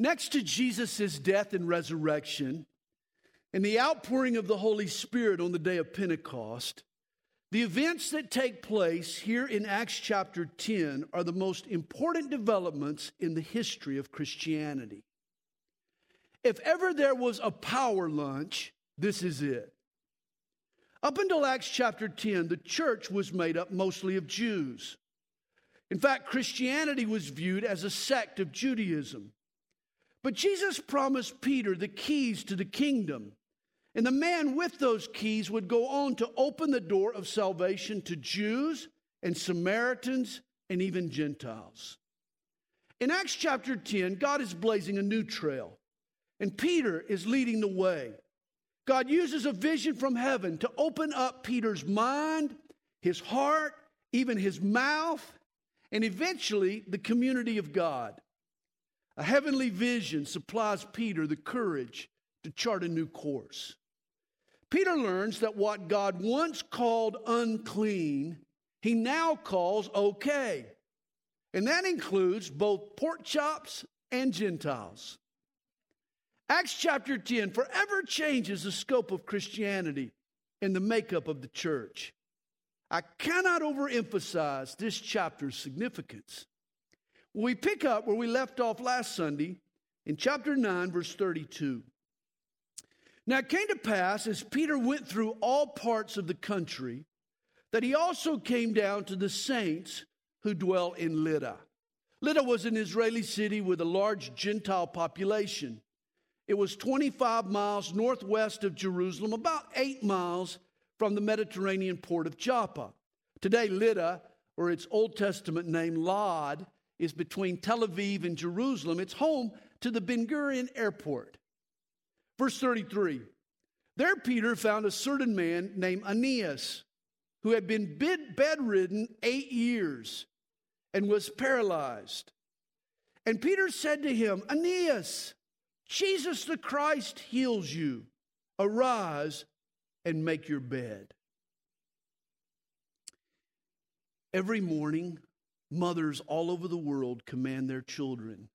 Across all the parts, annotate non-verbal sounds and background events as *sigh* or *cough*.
Next to Jesus' death and resurrection and the outpouring of the Holy Spirit on the day of Pentecost, the events that take place here in Acts chapter 10 are the most important developments in the history of Christianity. If ever there was a power lunch, this is it. Up until Acts chapter 10, the church was made up mostly of Jews. In fact, Christianity was viewed as a sect of Judaism. But Jesus promised Peter the keys to the kingdom. And the man with those keys would go on to open the door of salvation to Jews and Samaritans and even Gentiles. In Acts chapter 10, God is blazing a new trail, and Peter is leading the way. God uses a vision from heaven to open up Peter's mind, his heart, even his mouth, and eventually the community of God. A heavenly vision supplies Peter the courage to chart a new course. Peter learns that what God once called unclean, he now calls okay. And that includes both pork chops and Gentiles. Acts chapter 10 forever changes the scope of Christianity and the makeup of the church. I cannot overemphasize this chapter's significance. We pick up where we left off last Sunday in chapter 9, verse 32. Now it came to pass as Peter went through all parts of the country that he also came down to the saints who dwell in Lydda. Lydda was an Israeli city with a large Gentile population. It was 25 miles northwest of Jerusalem, about eight miles from the Mediterranean port of Joppa. Today, Lydda, or its Old Testament name Lod, is between Tel Aviv and Jerusalem. It's home to the Ben Gurion Airport. Verse 33 There Peter found a certain man named Aeneas who had been bedridden eight years and was paralyzed. And Peter said to him, Aeneas, Jesus the Christ heals you. Arise and make your bed. Every morning, mothers all over the world command their children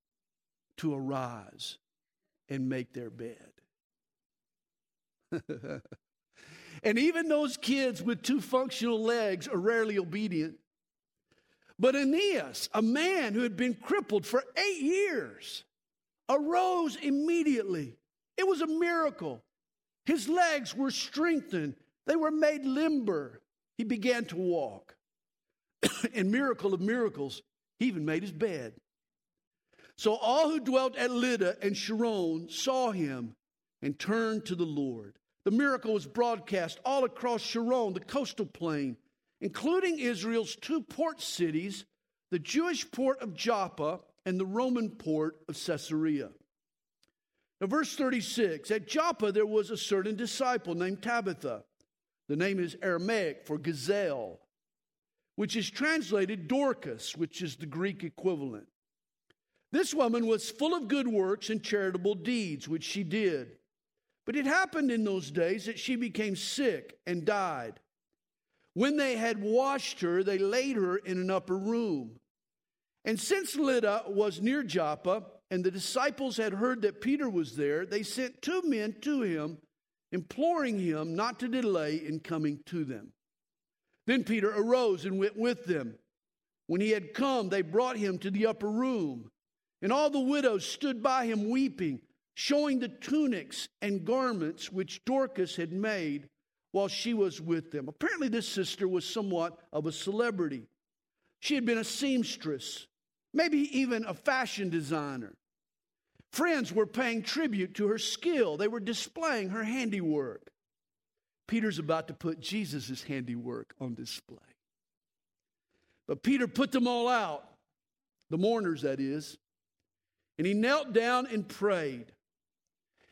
to arise and make their bed. *laughs* and even those kids with two functional legs are rarely obedient. But Aeneas, a man who had been crippled for eight years, arose immediately. It was a miracle. His legs were strengthened, they were made limber. He began to walk. *coughs* and miracle of miracles, he even made his bed. So all who dwelt at Lydda and Sharon saw him and turned to the Lord. The miracle was broadcast all across Sharon, the coastal plain, including Israel's two port cities, the Jewish port of Joppa and the Roman port of Caesarea. Now, verse 36 At Joppa there was a certain disciple named Tabitha. The name is Aramaic for gazelle, which is translated Dorcas, which is the Greek equivalent. This woman was full of good works and charitable deeds, which she did. But it happened in those days that she became sick and died. When they had washed her, they laid her in an upper room. And since Lydda was near Joppa, and the disciples had heard that Peter was there, they sent two men to him, imploring him not to delay in coming to them. Then Peter arose and went with them. When he had come, they brought him to the upper room. And all the widows stood by him weeping showing the tunics and garments which Dorcas had made while she was with them. Apparently, this sister was somewhat of a celebrity. She had been a seamstress, maybe even a fashion designer. Friends were paying tribute to her skill, they were displaying her handiwork. Peter's about to put Jesus' handiwork on display. But Peter put them all out, the mourners, that is, and he knelt down and prayed.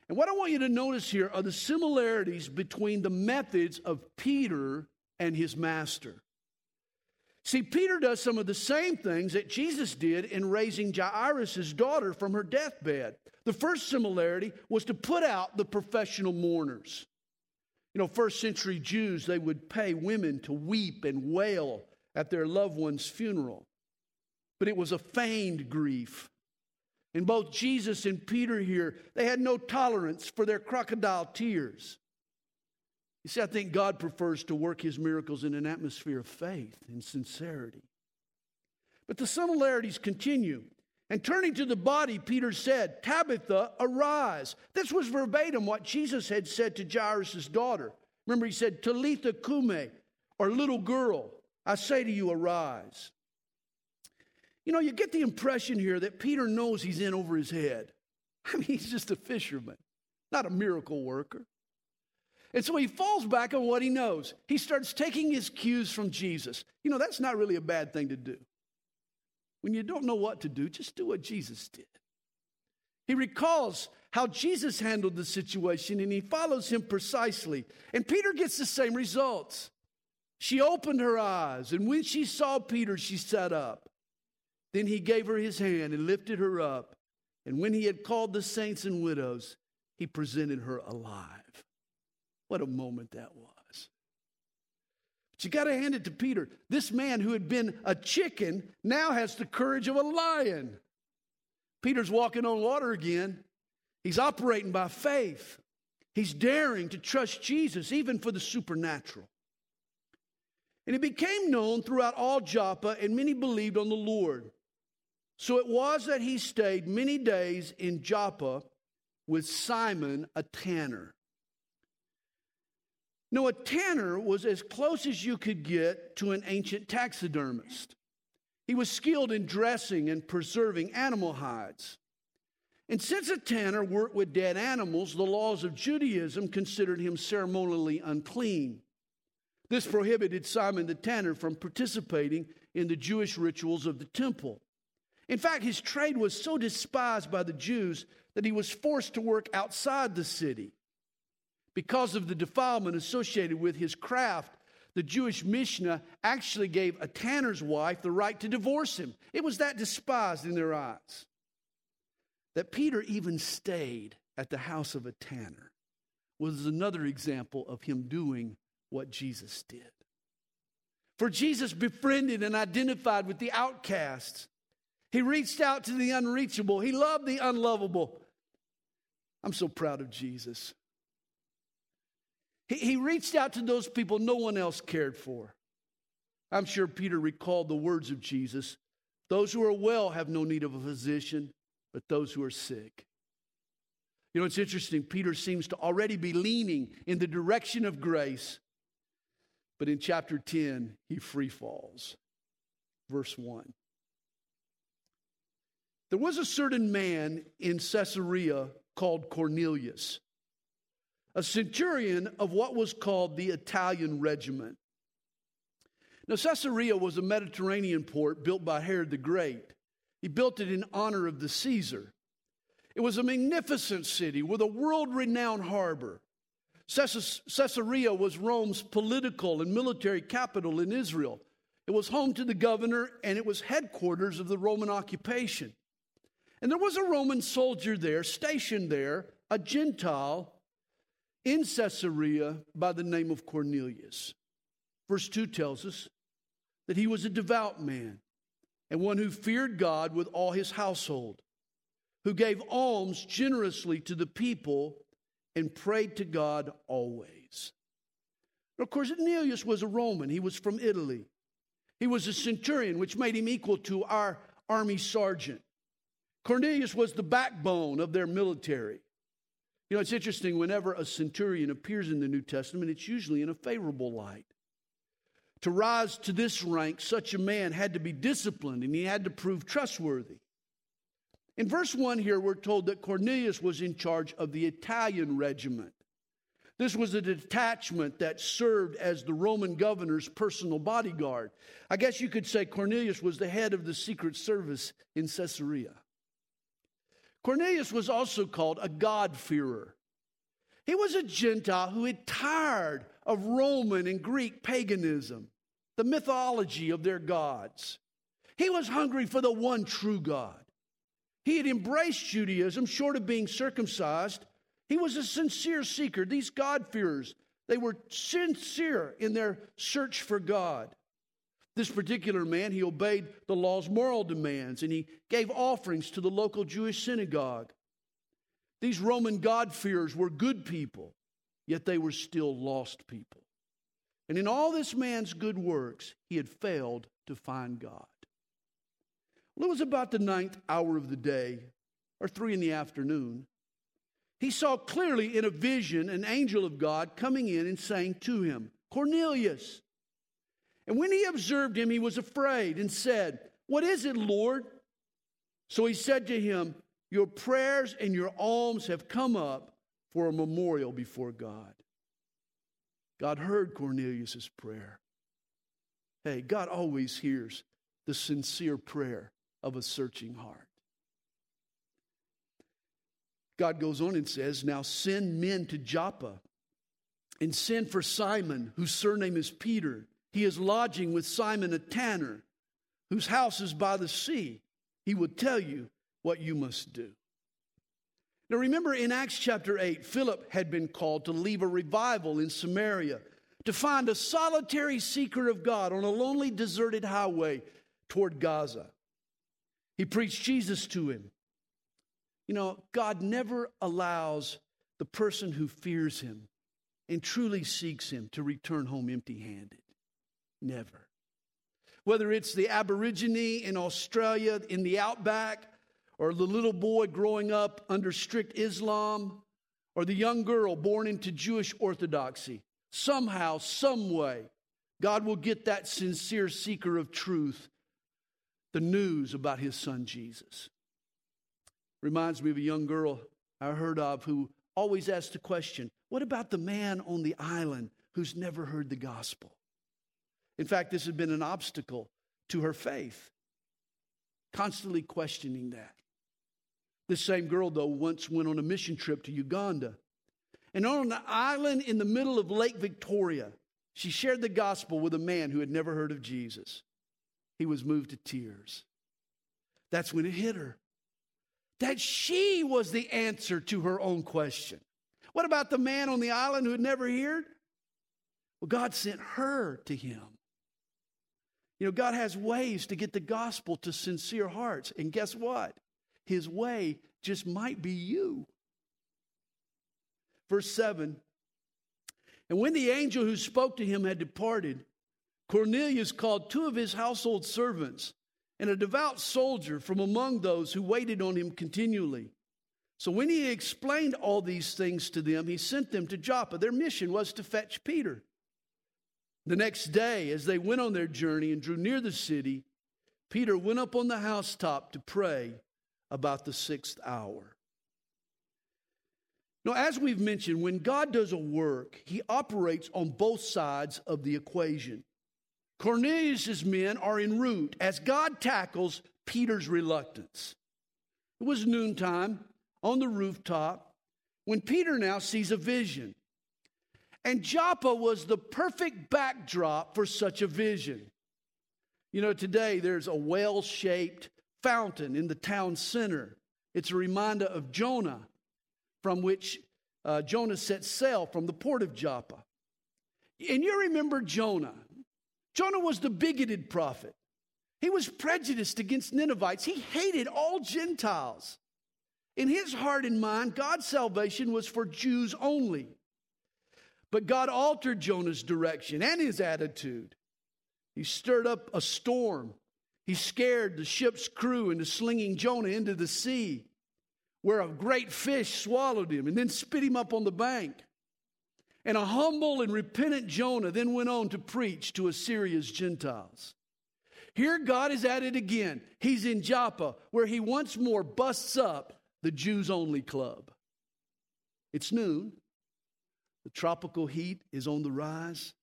And what I want you to notice here are the similarities between the methods of Peter and his master. See, Peter does some of the same things that Jesus did in raising Jairus' daughter from her deathbed. The first similarity was to put out the professional mourners. You know, first century Jews, they would pay women to weep and wail at their loved one's funeral. But it was a feigned grief. And both Jesus and Peter here, they had no tolerance for their crocodile tears. You see, I think God prefers to work his miracles in an atmosphere of faith and sincerity. But the similarities continue. And turning to the body, Peter said, Tabitha, arise. This was verbatim what Jesus had said to Jairus' daughter. Remember, he said, Talitha kume, or little girl, I say to you, arise. You know, you get the impression here that Peter knows he's in over his head. *laughs* I mean, he's just a fisherman, not a miracle worker. And so he falls back on what he knows. He starts taking his cues from Jesus. You know, that's not really a bad thing to do. When you don't know what to do, just do what Jesus did. He recalls how Jesus handled the situation and he follows him precisely. And Peter gets the same results. She opened her eyes, and when she saw Peter, she sat up. Then he gave her his hand and lifted her up. And when he had called the saints and widows, he presented her alive. What a moment that was. You got to hand it to Peter. This man who had been a chicken now has the courage of a lion. Peter's walking on water again. He's operating by faith. He's daring to trust Jesus, even for the supernatural. And it became known throughout all Joppa, and many believed on the Lord. So it was that he stayed many days in Joppa with Simon, a tanner. Now, a tanner was as close as you could get to an ancient taxidermist. He was skilled in dressing and preserving animal hides. And since a tanner worked with dead animals, the laws of Judaism considered him ceremonially unclean. This prohibited Simon the tanner from participating in the Jewish rituals of the temple. In fact, his trade was so despised by the Jews that he was forced to work outside the city. Because of the defilement associated with his craft, the Jewish Mishnah actually gave a tanner's wife the right to divorce him. It was that despised in their eyes. That Peter even stayed at the house of a tanner was another example of him doing what Jesus did. For Jesus befriended and identified with the outcasts. He reached out to the unreachable. He loved the unlovable. I'm so proud of Jesus. He, he reached out to those people no one else cared for. I'm sure Peter recalled the words of Jesus Those who are well have no need of a physician, but those who are sick. You know, it's interesting. Peter seems to already be leaning in the direction of grace, but in chapter 10, he free falls. Verse 1. There was a certain man in Caesarea called Cornelius, a centurion of what was called the Italian regiment. Now, Caesarea was a Mediterranean port built by Herod the Great. He built it in honor of the Caesar. It was a magnificent city with a world renowned harbor. Caesarea was Rome's political and military capital in Israel. It was home to the governor and it was headquarters of the Roman occupation. And there was a Roman soldier there, stationed there, a Gentile in Caesarea by the name of Cornelius. Verse 2 tells us that he was a devout man and one who feared God with all his household, who gave alms generously to the people and prayed to God always. Of course, Cornelius was a Roman, he was from Italy. He was a centurion, which made him equal to our army sergeant. Cornelius was the backbone of their military. You know, it's interesting, whenever a centurion appears in the New Testament, it's usually in a favorable light. To rise to this rank, such a man had to be disciplined and he had to prove trustworthy. In verse 1 here, we're told that Cornelius was in charge of the Italian regiment. This was a detachment that served as the Roman governor's personal bodyguard. I guess you could say Cornelius was the head of the Secret Service in Caesarea. Cornelius was also called a God-fearer. He was a Gentile who had tired of Roman and Greek paganism, the mythology of their gods. He was hungry for the one true God. He had embraced Judaism, short of being circumcised. He was a sincere seeker. These God-fearers, they were sincere in their search for God. This particular man, he obeyed the law's moral demands and he gave offerings to the local Jewish synagogue. These Roman God-fearers were good people, yet they were still lost people. And in all this man's good works, he had failed to find God. Well, it was about the ninth hour of the day, or three in the afternoon. He saw clearly in a vision an angel of God coming in and saying to him, Cornelius. And when he observed him, he was afraid and said, What is it, Lord? So he said to him, Your prayers and your alms have come up for a memorial before God. God heard Cornelius' prayer. Hey, God always hears the sincere prayer of a searching heart. God goes on and says, Now send men to Joppa and send for Simon, whose surname is Peter. He is lodging with Simon a tanner, whose house is by the sea. He will tell you what you must do. Now remember in Acts chapter 8, Philip had been called to leave a revival in Samaria to find a solitary seeker of God on a lonely, deserted highway toward Gaza. He preached Jesus to him. You know, God never allows the person who fears him and truly seeks him to return home empty handed. Never. Whether it's the Aborigine in Australia, in the outback, or the little boy growing up under strict Islam, or the young girl born into Jewish orthodoxy, somehow, some way, God will get that sincere seeker of truth the news about his son Jesus. Reminds me of a young girl I heard of who always asked the question what about the man on the island who's never heard the gospel? In fact, this had been an obstacle to her faith, constantly questioning that. This same girl, though, once went on a mission trip to Uganda. And on an island in the middle of Lake Victoria, she shared the gospel with a man who had never heard of Jesus he was moved to tears. That's when it hit her that she was the answer to her own question. What about the man on the island who had never heard? Well, God sent her to him. You know, God has ways to get the gospel to sincere hearts. And guess what? His way just might be you. Verse 7 And when the angel who spoke to him had departed, Cornelius called two of his household servants and a devout soldier from among those who waited on him continually. So when he explained all these things to them, he sent them to Joppa. Their mission was to fetch Peter. The next day, as they went on their journey and drew near the city, Peter went up on the housetop to pray about the sixth hour. Now, as we've mentioned, when God does a work, he operates on both sides of the equation. Cornelius' men are en route as God tackles Peter's reluctance. It was noontime on the rooftop when Peter now sees a vision. And Joppa was the perfect backdrop for such a vision. You know, today there's a well shaped fountain in the town center. It's a reminder of Jonah, from which uh, Jonah set sail from the port of Joppa. And you remember Jonah. Jonah was the bigoted prophet. He was prejudiced against Ninevites. He hated all Gentiles. In his heart and mind, God's salvation was for Jews only. But God altered Jonah's direction and his attitude. He stirred up a storm. He scared the ship's crew into slinging Jonah into the sea, where a great fish swallowed him and then spit him up on the bank. And a humble and repentant Jonah then went on to preach to Assyria's Gentiles. Here, God is at it again. He's in Joppa, where he once more busts up the Jews only club. It's noon. The tropical heat is on the rise.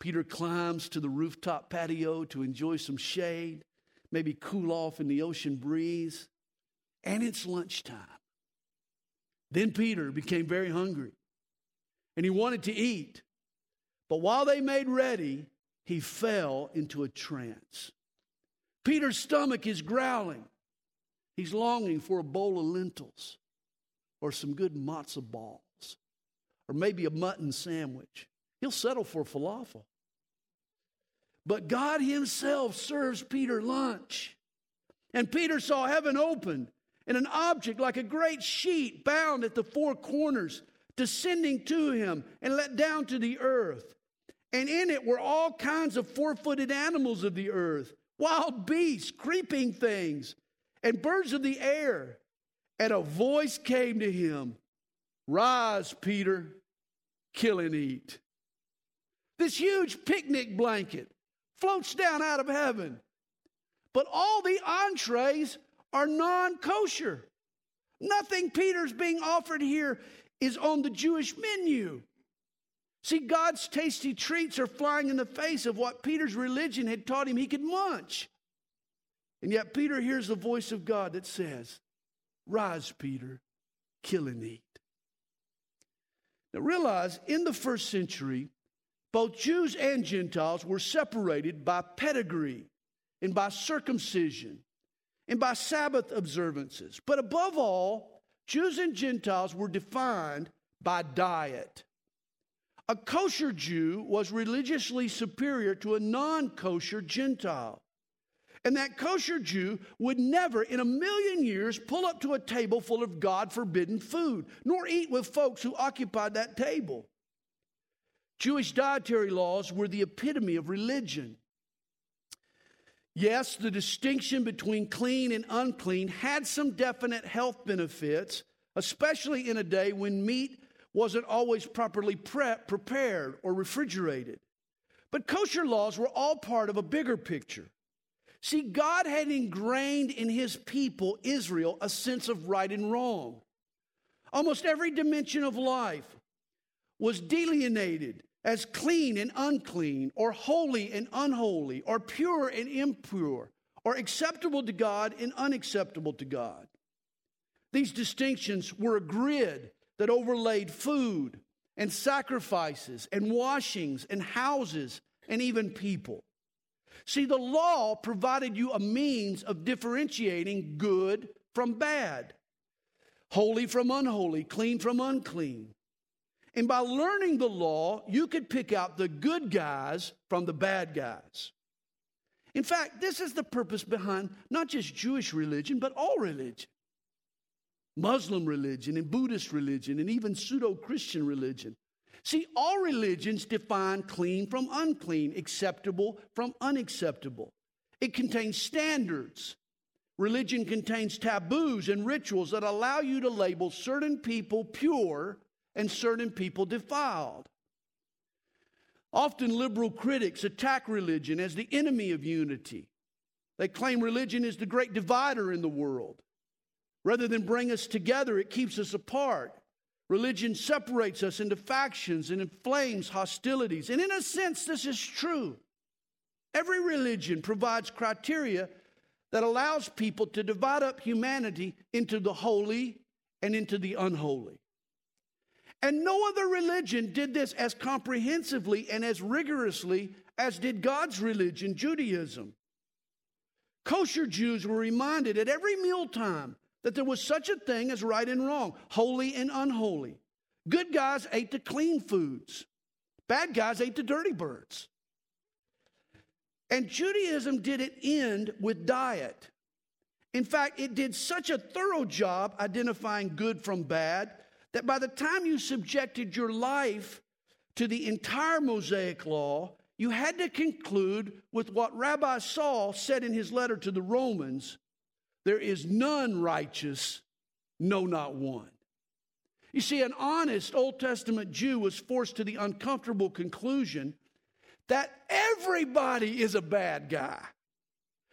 Peter climbs to the rooftop patio to enjoy some shade, maybe cool off in the ocean breeze. And it's lunchtime. Then Peter became very hungry and he wanted to eat. But while they made ready, he fell into a trance. Peter's stomach is growling. He's longing for a bowl of lentils or some good matzo balls or maybe a mutton sandwich. He'll settle for falafel. But God Himself serves Peter lunch. And Peter saw heaven open and an object like a great sheet bound at the four corners descending to him and let down to the earth. And in it were all kinds of four footed animals of the earth, wild beasts, creeping things, and birds of the air. And a voice came to him Rise, Peter, kill and eat. This huge picnic blanket floats down out of heaven. But all the entrees are non kosher. Nothing Peter's being offered here is on the Jewish menu. See, God's tasty treats are flying in the face of what Peter's religion had taught him he could munch. And yet, Peter hears the voice of God that says, Rise, Peter, kill and eat. Now, realize in the first century, both Jews and Gentiles were separated by pedigree and by circumcision and by Sabbath observances. But above all, Jews and Gentiles were defined by diet. A kosher Jew was religiously superior to a non kosher Gentile. And that kosher Jew would never in a million years pull up to a table full of God forbidden food, nor eat with folks who occupied that table. Jewish dietary laws were the epitome of religion. Yes, the distinction between clean and unclean had some definite health benefits, especially in a day when meat wasn't always properly prep, prepared or refrigerated. But kosher laws were all part of a bigger picture. See, God had ingrained in his people, Israel, a sense of right and wrong. Almost every dimension of life was delineated as clean and unclean, or holy and unholy, or pure and impure, or acceptable to God and unacceptable to God. These distinctions were a grid that overlaid food and sacrifices and washings and houses and even people. See, the law provided you a means of differentiating good from bad, holy from unholy, clean from unclean. And by learning the law, you could pick out the good guys from the bad guys. In fact, this is the purpose behind not just Jewish religion, but all religion Muslim religion and Buddhist religion and even pseudo Christian religion. See, all religions define clean from unclean, acceptable from unacceptable. It contains standards. Religion contains taboos and rituals that allow you to label certain people pure and certain people defiled. Often liberal critics attack religion as the enemy of unity. They claim religion is the great divider in the world. Rather than bring us together, it keeps us apart. Religion separates us into factions and inflames hostilities. And in a sense, this is true. Every religion provides criteria that allows people to divide up humanity into the holy and into the unholy. And no other religion did this as comprehensively and as rigorously as did God's religion, Judaism. Kosher Jews were reminded at every mealtime that there was such a thing as right and wrong, holy and unholy. Good guys ate the clean foods, bad guys ate the dirty birds. And Judaism didn't end with diet. In fact, it did such a thorough job identifying good from bad that by the time you subjected your life to the entire Mosaic law, you had to conclude with what Rabbi Saul said in his letter to the Romans there is none righteous, no, not one. You see, an honest Old Testament Jew was forced to the uncomfortable conclusion that everybody is a bad guy.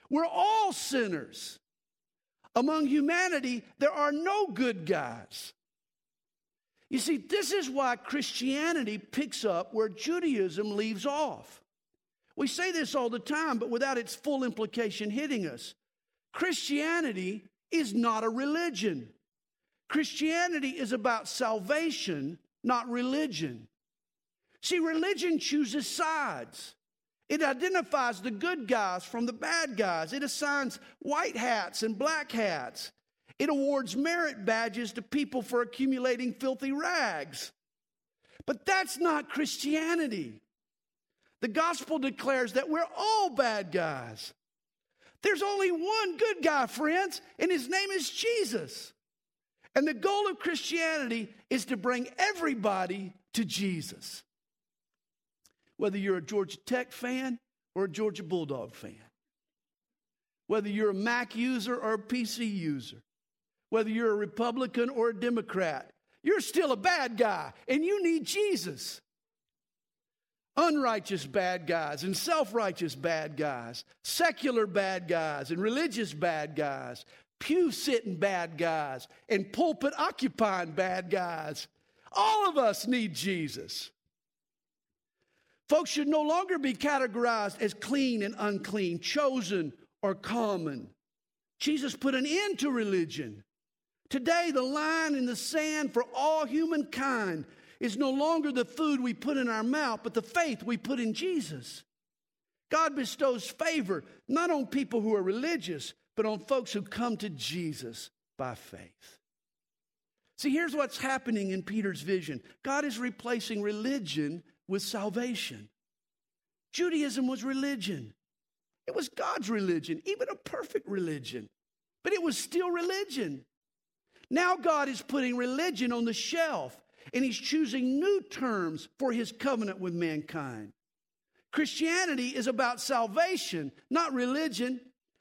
We're all sinners. Among humanity, there are no good guys. You see, this is why Christianity picks up where Judaism leaves off. We say this all the time, but without its full implication hitting us. Christianity is not a religion. Christianity is about salvation, not religion. See, religion chooses sides. It identifies the good guys from the bad guys. It assigns white hats and black hats. It awards merit badges to people for accumulating filthy rags. But that's not Christianity. The gospel declares that we're all bad guys. There's only one good guy, friends, and his name is Jesus. And the goal of Christianity is to bring everybody to Jesus. Whether you're a Georgia Tech fan or a Georgia Bulldog fan, whether you're a Mac user or a PC user, whether you're a Republican or a Democrat, you're still a bad guy and you need Jesus. Unrighteous bad guys and self righteous bad guys, secular bad guys and religious bad guys, pew sitting bad guys and pulpit occupying bad guys. All of us need Jesus. Folks should no longer be categorized as clean and unclean, chosen or common. Jesus put an end to religion. Today, the line in the sand for all humankind is no longer the food we put in our mouth, but the faith we put in Jesus. God bestows favor not on people who are religious, but on folks who come to Jesus by faith. See, here's what's happening in Peter's vision God is replacing religion with salvation. Judaism was religion, it was God's religion, even a perfect religion, but it was still religion. Now God is putting religion on the shelf and he's choosing new terms for his covenant with mankind. Christianity is about salvation, not religion.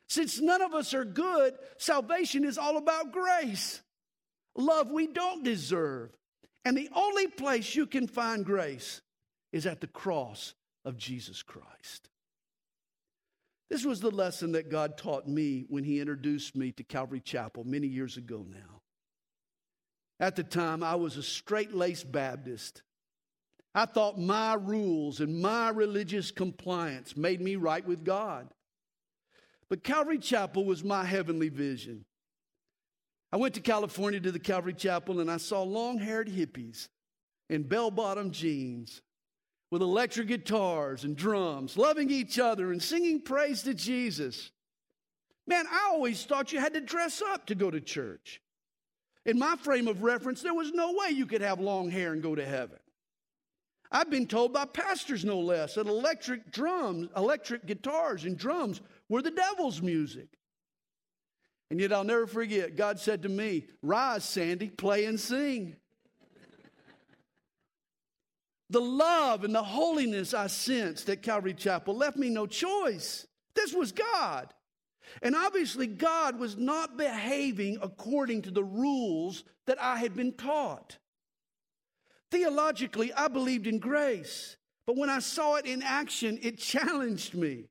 Since none of us are good, salvation is all about grace, love we don't deserve. And the only place you can find grace is at the cross of Jesus Christ. This was the lesson that God taught me when He introduced me to Calvary Chapel many years ago now. At the time, I was a straight laced Baptist. I thought my rules and my religious compliance made me right with God. But Calvary Chapel was my heavenly vision. I went to California to the Calvary Chapel and I saw long haired hippies in bell bottom jeans with electric guitars and drums, loving each other and singing praise to Jesus. Man, I always thought you had to dress up to go to church. In my frame of reference, there was no way you could have long hair and go to heaven. I've been told by pastors, no less, that electric drums, electric guitars, and drums were the devil's music. And yet I'll never forget, God said to me, Rise, Sandy, play and sing. the love and the holiness I sensed at Calvary Chapel left me no choice. This was God. And obviously, God was not behaving according to the rules that I had been taught. Theologically, I believed in grace, but when I saw it in action, it challenged me.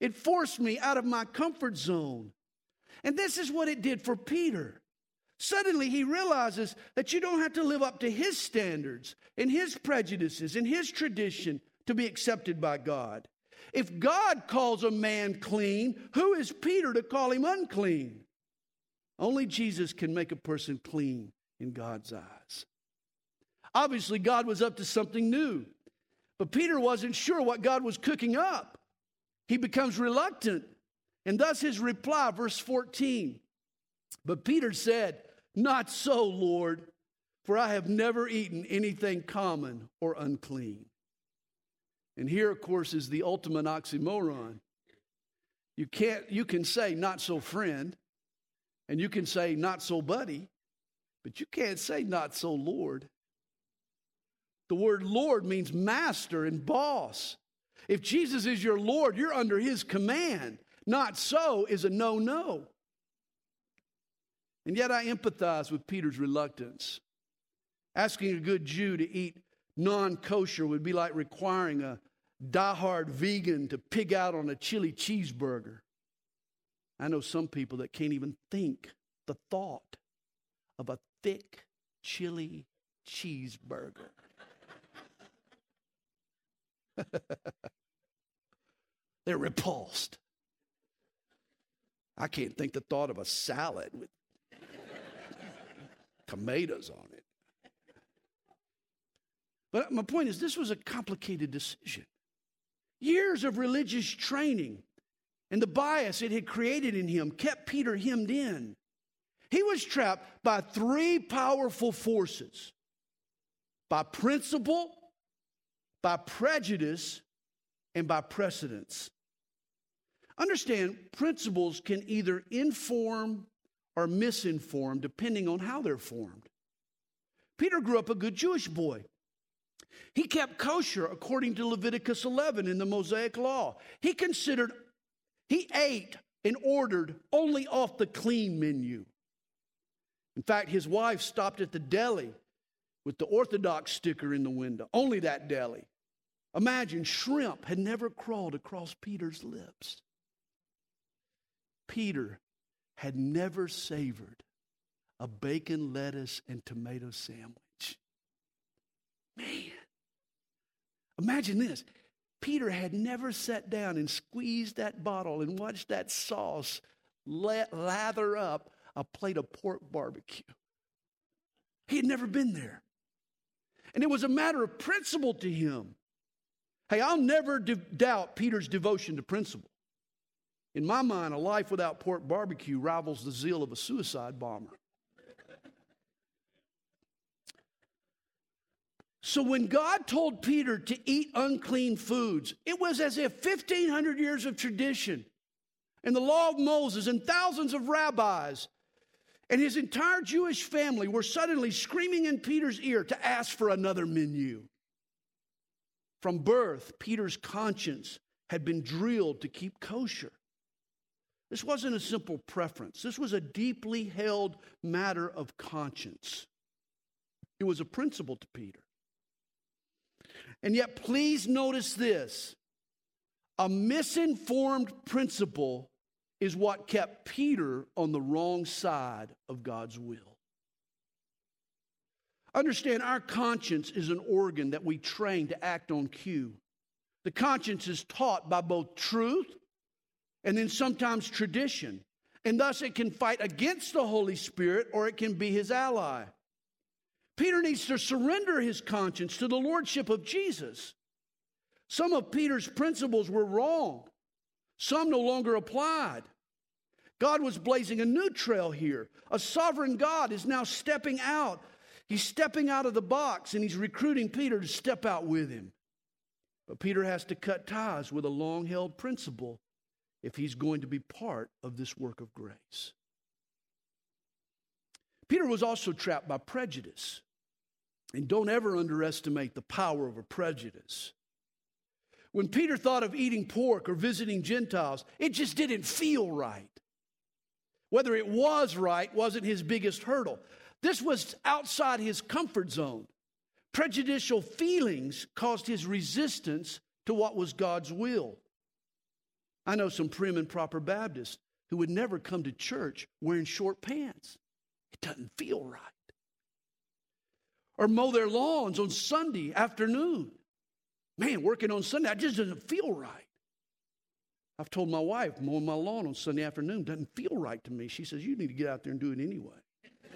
It forced me out of my comfort zone. And this is what it did for Peter. Suddenly, he realizes that you don't have to live up to his standards and his prejudices and his tradition to be accepted by God. If God calls a man clean, who is Peter to call him unclean? Only Jesus can make a person clean in God's eyes. Obviously, God was up to something new, but Peter wasn't sure what God was cooking up. He becomes reluctant, and thus his reply, verse 14. But Peter said, Not so, Lord, for I have never eaten anything common or unclean. And here, of course, is the ultimate oxymoron. You can't, you can say not so friend, and you can say not so buddy, but you can't say not so Lord. The word Lord means master and boss. If Jesus is your Lord, you're under his command. Not so is a no no. And yet I empathize with Peter's reluctance. Asking a good Jew to eat non kosher would be like requiring a diehard vegan to pig out on a chili cheeseburger. I know some people that can't even think the thought of a thick chili cheeseburger. *laughs* They're repulsed. I can't think the thought of a salad with *laughs* tomatoes on it. But my point is, this was a complicated decision. Years of religious training and the bias it had created in him kept Peter hemmed in. He was trapped by three powerful forces by principle, by prejudice, and by precedence. Understand, principles can either inform or misinform depending on how they're formed. Peter grew up a good Jewish boy. He kept kosher according to Leviticus 11 in the Mosaic Law. He considered, he ate and ordered only off the clean menu. In fact, his wife stopped at the deli with the Orthodox sticker in the window, only that deli. Imagine shrimp had never crawled across Peter's lips. Peter had never savored a bacon, lettuce, and tomato sandwich. Man, imagine this. Peter had never sat down and squeezed that bottle and watched that sauce lather up a plate of pork barbecue. He had never been there. And it was a matter of principle to him. Hey, I'll never de- doubt Peter's devotion to principle. In my mind, a life without pork barbecue rivals the zeal of a suicide bomber. So when God told Peter to eat unclean foods, it was as if 1,500 years of tradition and the law of Moses and thousands of rabbis and his entire Jewish family were suddenly screaming in Peter's ear to ask for another menu. From birth, Peter's conscience had been drilled to keep kosher. This wasn't a simple preference, this was a deeply held matter of conscience. It was a principle to Peter. And yet, please notice this a misinformed principle is what kept Peter on the wrong side of God's will. Understand, our conscience is an organ that we train to act on cue. The conscience is taught by both truth and then sometimes tradition. And thus it can fight against the Holy Spirit or it can be his ally. Peter needs to surrender his conscience to the lordship of Jesus. Some of Peter's principles were wrong, some no longer applied. God was blazing a new trail here. A sovereign God is now stepping out. He's stepping out of the box and he's recruiting Peter to step out with him. But Peter has to cut ties with a long held principle if he's going to be part of this work of grace. Peter was also trapped by prejudice. And don't ever underestimate the power of a prejudice. When Peter thought of eating pork or visiting Gentiles, it just didn't feel right. Whether it was right wasn't his biggest hurdle. This was outside his comfort zone. Prejudicial feelings caused his resistance to what was God's will. I know some prim and proper Baptists who would never come to church wearing short pants. It doesn't feel right or mow their lawns on Sunday afternoon. Man, working on Sunday, that just doesn't feel right. I've told my wife, mowing my lawn on Sunday afternoon doesn't feel right to me. She says, You need to get out there and do it anyway. *laughs*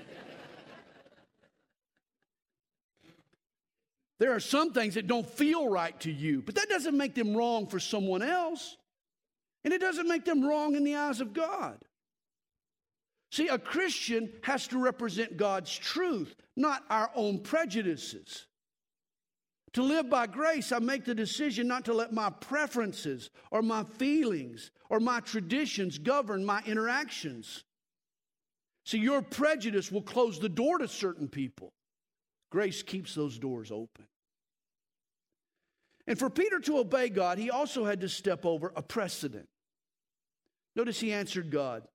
there are some things that don't feel right to you, but that doesn't make them wrong for someone else. And it doesn't make them wrong in the eyes of God. See, a Christian has to represent God's truth, not our own prejudices. To live by grace, I make the decision not to let my preferences or my feelings or my traditions govern my interactions. See, your prejudice will close the door to certain people. Grace keeps those doors open. And for Peter to obey God, he also had to step over a precedent. Notice he answered God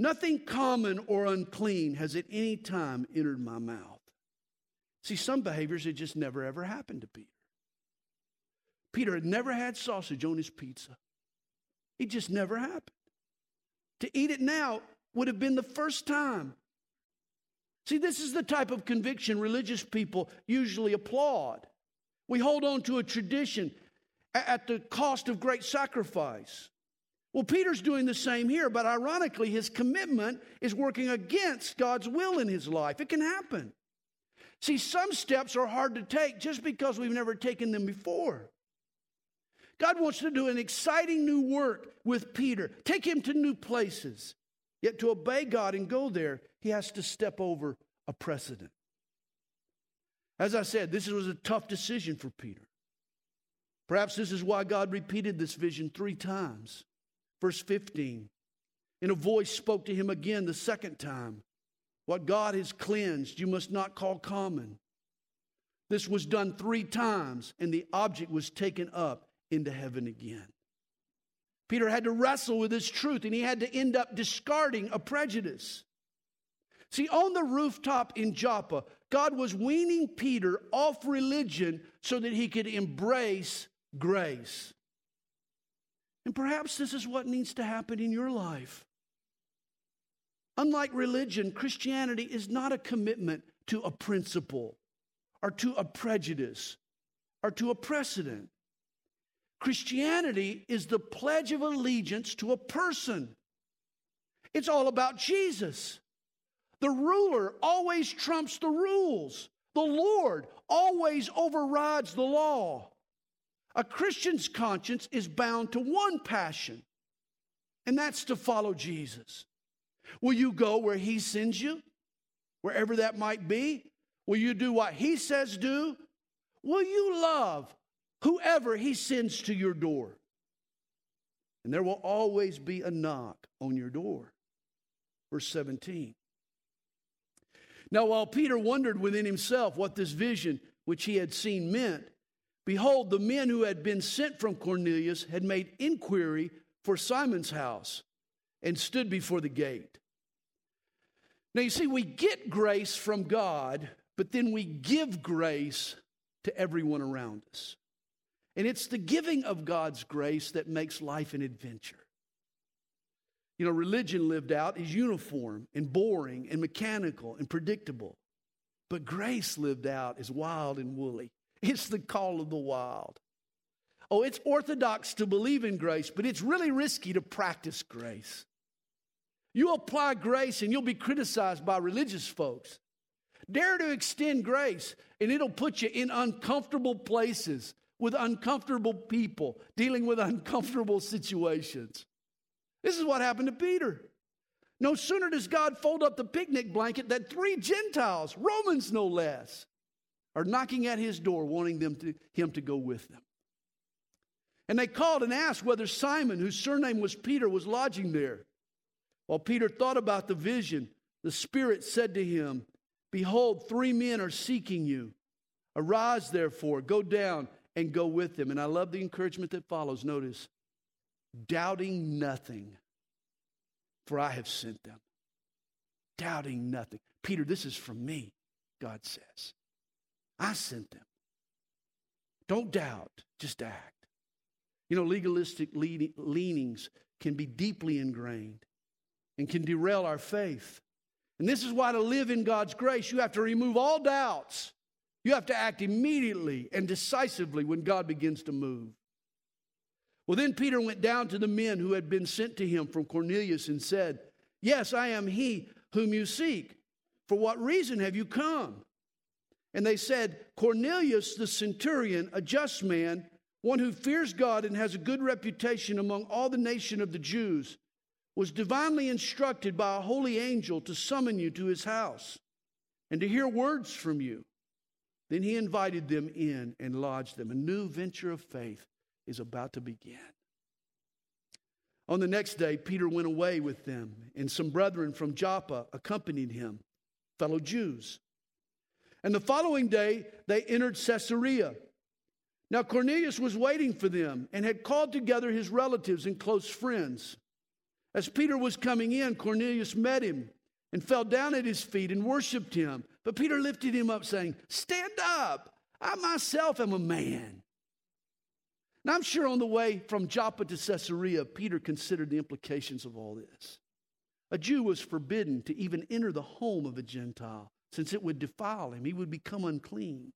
Nothing common or unclean has at any time entered my mouth. See, some behaviors had just never ever happened to Peter. Peter had never had sausage on his pizza. It just never happened. To eat it now would have been the first time. See, this is the type of conviction religious people usually applaud. We hold on to a tradition at the cost of great sacrifice. Well, Peter's doing the same here, but ironically, his commitment is working against God's will in his life. It can happen. See, some steps are hard to take just because we've never taken them before. God wants to do an exciting new work with Peter, take him to new places. Yet to obey God and go there, he has to step over a precedent. As I said, this was a tough decision for Peter. Perhaps this is why God repeated this vision three times. Verse 15, and a voice spoke to him again the second time. What God has cleansed, you must not call common. This was done three times, and the object was taken up into heaven again. Peter had to wrestle with this truth, and he had to end up discarding a prejudice. See, on the rooftop in Joppa, God was weaning Peter off religion so that he could embrace grace. And perhaps this is what needs to happen in your life. Unlike religion, Christianity is not a commitment to a principle or to a prejudice or to a precedent. Christianity is the pledge of allegiance to a person. It's all about Jesus. The ruler always trumps the rules. The Lord always overrides the law. A Christian's conscience is bound to one passion, and that's to follow Jesus. Will you go where he sends you? Wherever that might be? Will you do what he says do? Will you love whoever he sends to your door? And there will always be a knock on your door. Verse 17. Now, while Peter wondered within himself what this vision which he had seen meant, behold, the men who had been sent from Cornelius had made inquiry for Simon's house and stood before the gate. Now, you see, we get grace from God, but then we give grace to everyone around us. And it's the giving of God's grace that makes life an adventure. You know, religion lived out is uniform and boring and mechanical and predictable. But grace lived out is wild and woolly. It's the call of the wild. Oh, it's orthodox to believe in grace, but it's really risky to practice grace. You apply grace and you'll be criticized by religious folks. Dare to extend grace, and it'll put you in uncomfortable places with uncomfortable people, dealing with *laughs* uncomfortable situations. This is what happened to Peter. No sooner does God fold up the picnic blanket than three Gentiles, Romans no less, are knocking at his door, wanting them to, him to go with them. And they called and asked whether Simon, whose surname was Peter, was lodging there. While Peter thought about the vision, the Spirit said to him, Behold, three men are seeking you. Arise, therefore, go down and go with them. And I love the encouragement that follows. Notice, doubting nothing, for I have sent them. Doubting nothing. Peter, this is from me, God says. I sent them. Don't doubt, just act. You know, legalistic leanings can be deeply ingrained and can derail our faith. And this is why to live in God's grace, you have to remove all doubts. You have to act immediately and decisively when God begins to move. Well, then Peter went down to the men who had been sent to him from Cornelius and said, Yes, I am he whom you seek. For what reason have you come? And they said, Cornelius the centurion, a just man, one who fears God and has a good reputation among all the nation of the Jews, was divinely instructed by a holy angel to summon you to his house and to hear words from you. Then he invited them in and lodged them. A new venture of faith is about to begin. On the next day, Peter went away with them, and some brethren from Joppa accompanied him, fellow Jews. And the following day, they entered Caesarea. Now, Cornelius was waiting for them and had called together his relatives and close friends. As Peter was coming in, Cornelius met him and fell down at his feet and worshiped him. But Peter lifted him up, saying, Stand up. I myself am a man. Now, I'm sure on the way from Joppa to Caesarea, Peter considered the implications of all this. A Jew was forbidden to even enter the home of a Gentile, since it would defile him. He would become unclean.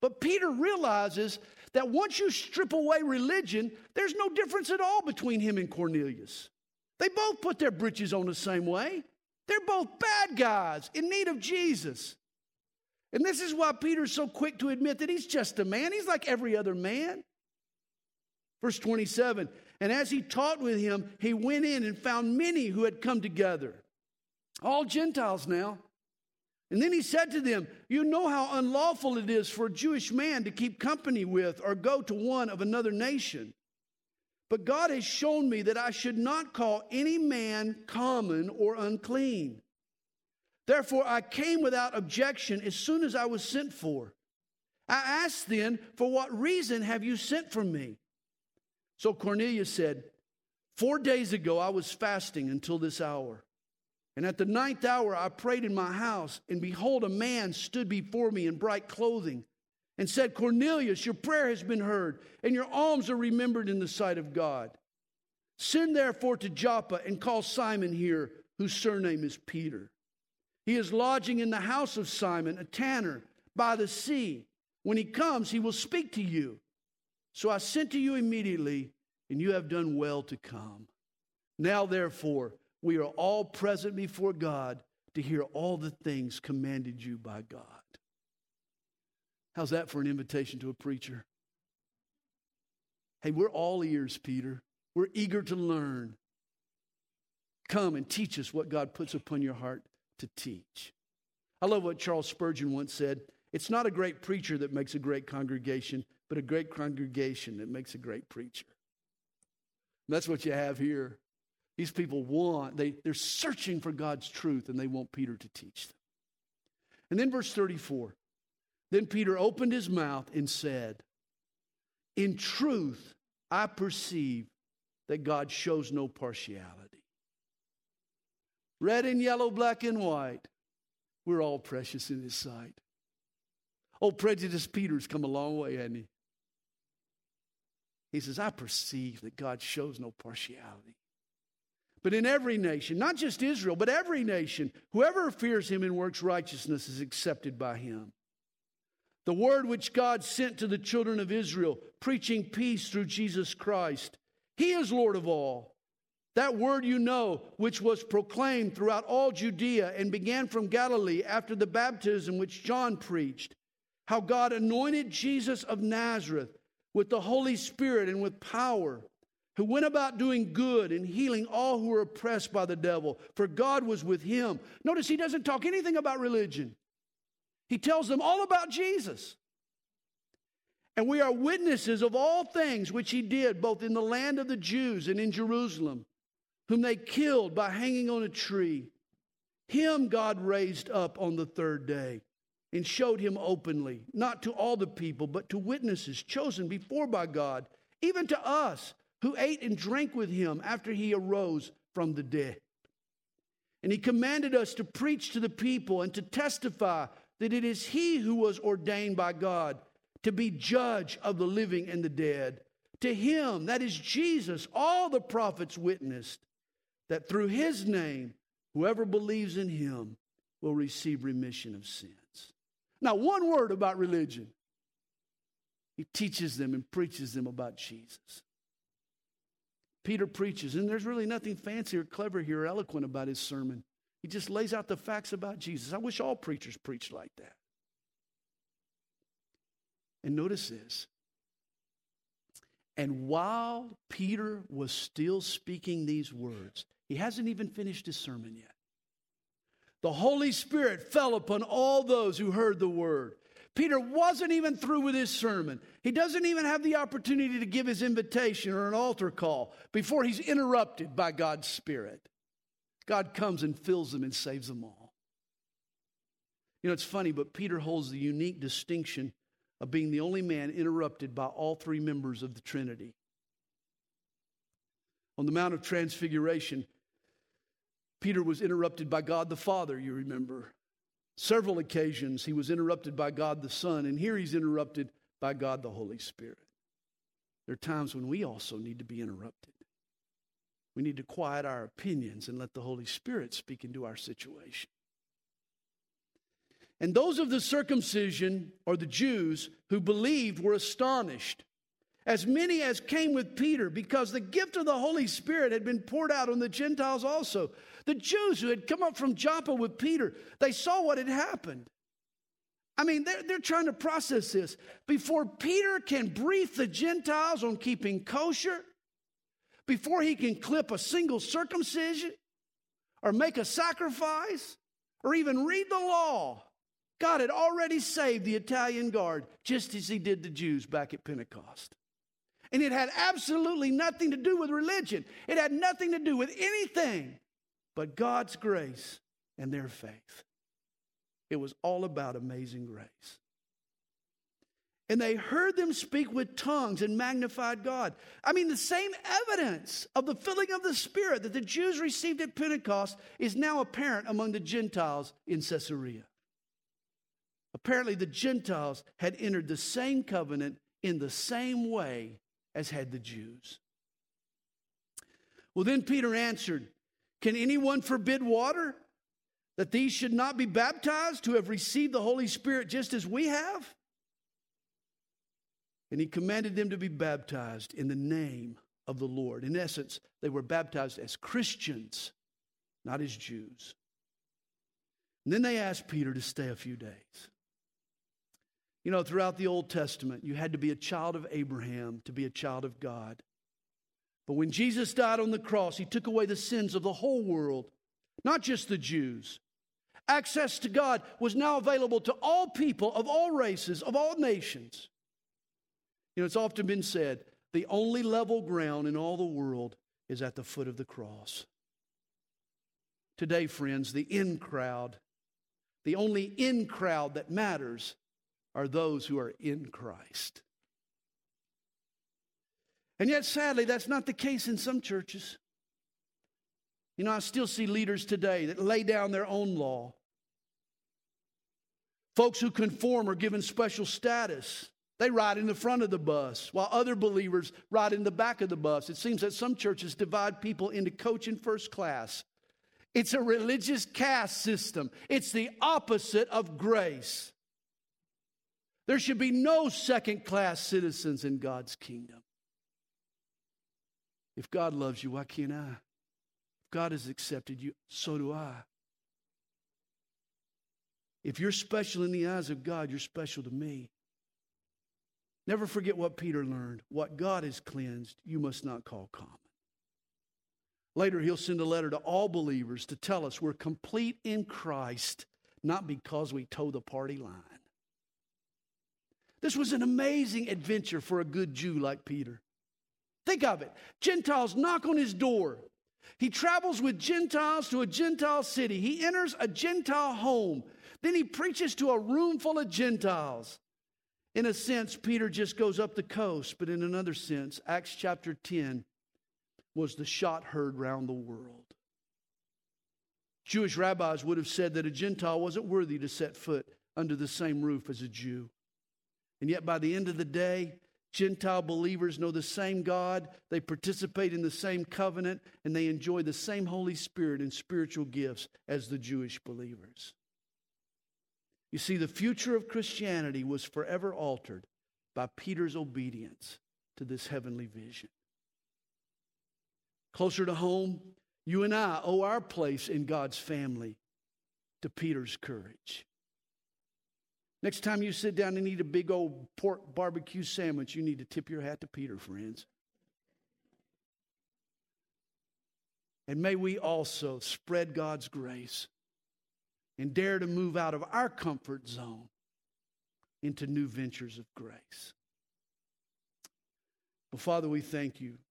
But Peter realizes that once you strip away religion, there's no difference at all between him and Cornelius. They both put their britches on the same way. They're both bad guys in need of Jesus. And this is why Peter's so quick to admit that he's just a man. He's like every other man. Verse 27 And as he taught with him, he went in and found many who had come together, all Gentiles now. And then he said to them, You know how unlawful it is for a Jewish man to keep company with or go to one of another nation. But God has shown me that I should not call any man common or unclean. Therefore, I came without objection as soon as I was sent for. I asked then, For what reason have you sent for me? So Cornelius said, Four days ago I was fasting until this hour. And at the ninth hour, I prayed in my house, and behold, a man stood before me in bright clothing and said, Cornelius, your prayer has been heard, and your alms are remembered in the sight of God. Send therefore to Joppa and call Simon here, whose surname is Peter. He is lodging in the house of Simon, a tanner, by the sea. When he comes, he will speak to you. So I sent to you immediately, and you have done well to come. Now, therefore, we are all present before God to hear all the things commanded you by God. How's that for an invitation to a preacher? Hey, we're all ears, Peter. We're eager to learn. Come and teach us what God puts upon your heart to teach. I love what Charles Spurgeon once said it's not a great preacher that makes a great congregation, but a great congregation that makes a great preacher. And that's what you have here. These people want, they, they're searching for God's truth and they want Peter to teach them. And then verse 34 Then Peter opened his mouth and said, In truth, I perceive that God shows no partiality. Red and yellow, black and white, we're all precious in his sight. Old prejudice Peter's come a long way, hasn't he? He says, I perceive that God shows no partiality. But in every nation, not just Israel, but every nation, whoever fears him and works righteousness is accepted by him. The word which God sent to the children of Israel, preaching peace through Jesus Christ, he is Lord of all. That word you know, which was proclaimed throughout all Judea and began from Galilee after the baptism which John preached, how God anointed Jesus of Nazareth with the Holy Spirit and with power who went about doing good and healing all who were oppressed by the devil, for God was with him. Notice he doesn't talk anything about religion, he tells them all about Jesus. And we are witnesses of all things which he did, both in the land of the Jews and in Jerusalem, whom they killed by hanging on a tree. Him God raised up on the third day and showed him openly, not to all the people, but to witnesses chosen before by God, even to us who ate and drank with him after he arose from the dead. And he commanded us to preach to the people and to testify that it is he who was ordained by God to be judge of the living and the dead. To him, that is Jesus, all the prophets witnessed that through his name, whoever believes in him will receive remission of sins. Now, one word about religion. He teaches them and preaches them about Jesus. Peter preaches, and there's really nothing fancy or clever here or eloquent about his sermon. He just lays out the facts about Jesus. I wish all preachers preached like that. And notice this. And while Peter was still speaking these words, he hasn't even finished his sermon yet. The Holy Spirit fell upon all those who heard the word. Peter wasn't even through with his sermon. He doesn't even have the opportunity to give his invitation or an altar call before he's interrupted by God's Spirit. God comes and fills them and saves them all. You know, it's funny, but Peter holds the unique distinction of being the only man interrupted by all three members of the Trinity. On the Mount of Transfiguration, Peter was interrupted by God the Father, you remember. Several occasions he was interrupted by God the Son, and here he's interrupted by God the Holy Spirit. There are times when we also need to be interrupted. We need to quiet our opinions and let the Holy Spirit speak into our situation. And those of the circumcision, or the Jews, who believed were astonished, as many as came with Peter, because the gift of the Holy Spirit had been poured out on the Gentiles also. The Jews who had come up from Joppa with Peter, they saw what had happened. I mean, they're, they're trying to process this. Before Peter can brief the Gentiles on keeping kosher, before he can clip a single circumcision or make a sacrifice or even read the law. God had already saved the Italian guard just as he did the Jews back at Pentecost. And it had absolutely nothing to do with religion, it had nothing to do with anything but God's grace and their faith. It was all about amazing grace. And they heard them speak with tongues and magnified God. I mean, the same evidence of the filling of the Spirit that the Jews received at Pentecost is now apparent among the Gentiles in Caesarea. Apparently, the Gentiles had entered the same covenant in the same way as had the Jews. Well, then Peter answered, Can anyone forbid water that these should not be baptized who have received the Holy Spirit just as we have? And he commanded them to be baptized in the name of the Lord. In essence, they were baptized as Christians, not as Jews. And then they asked Peter to stay a few days. You know, throughout the Old Testament, you had to be a child of Abraham to be a child of God. But when Jesus died on the cross, he took away the sins of the whole world, not just the Jews. Access to God was now available to all people of all races, of all nations. You know, it's often been said the only level ground in all the world is at the foot of the cross. Today, friends, the in crowd, the only in crowd that matters are those who are in Christ. And yet, sadly, that's not the case in some churches. You know, I still see leaders today that lay down their own law. Folks who conform are given special status. They ride in the front of the bus while other believers ride in the back of the bus. It seems that some churches divide people into coach and first class. It's a religious caste system, it's the opposite of grace. There should be no second class citizens in God's kingdom. If God loves you, why can't I? If God has accepted you, so do I. If you're special in the eyes of God, you're special to me. Never forget what Peter learned. What God has cleansed, you must not call common. Later, he'll send a letter to all believers to tell us we're complete in Christ, not because we toe the party line. This was an amazing adventure for a good Jew like Peter. Think of it Gentiles knock on his door. He travels with Gentiles to a Gentile city. He enters a Gentile home. Then he preaches to a room full of Gentiles. In a sense, Peter just goes up the coast, but in another sense, Acts chapter 10 was the shot heard round the world. Jewish rabbis would have said that a Gentile wasn't worthy to set foot under the same roof as a Jew. And yet, by the end of the day, Gentile believers know the same God, they participate in the same covenant, and they enjoy the same Holy Spirit and spiritual gifts as the Jewish believers. You see, the future of Christianity was forever altered by Peter's obedience to this heavenly vision. Closer to home, you and I owe our place in God's family to Peter's courage. Next time you sit down and eat a big old pork barbecue sandwich, you need to tip your hat to Peter, friends. And may we also spread God's grace and dare to move out of our comfort zone into new ventures of grace. But Father, we thank you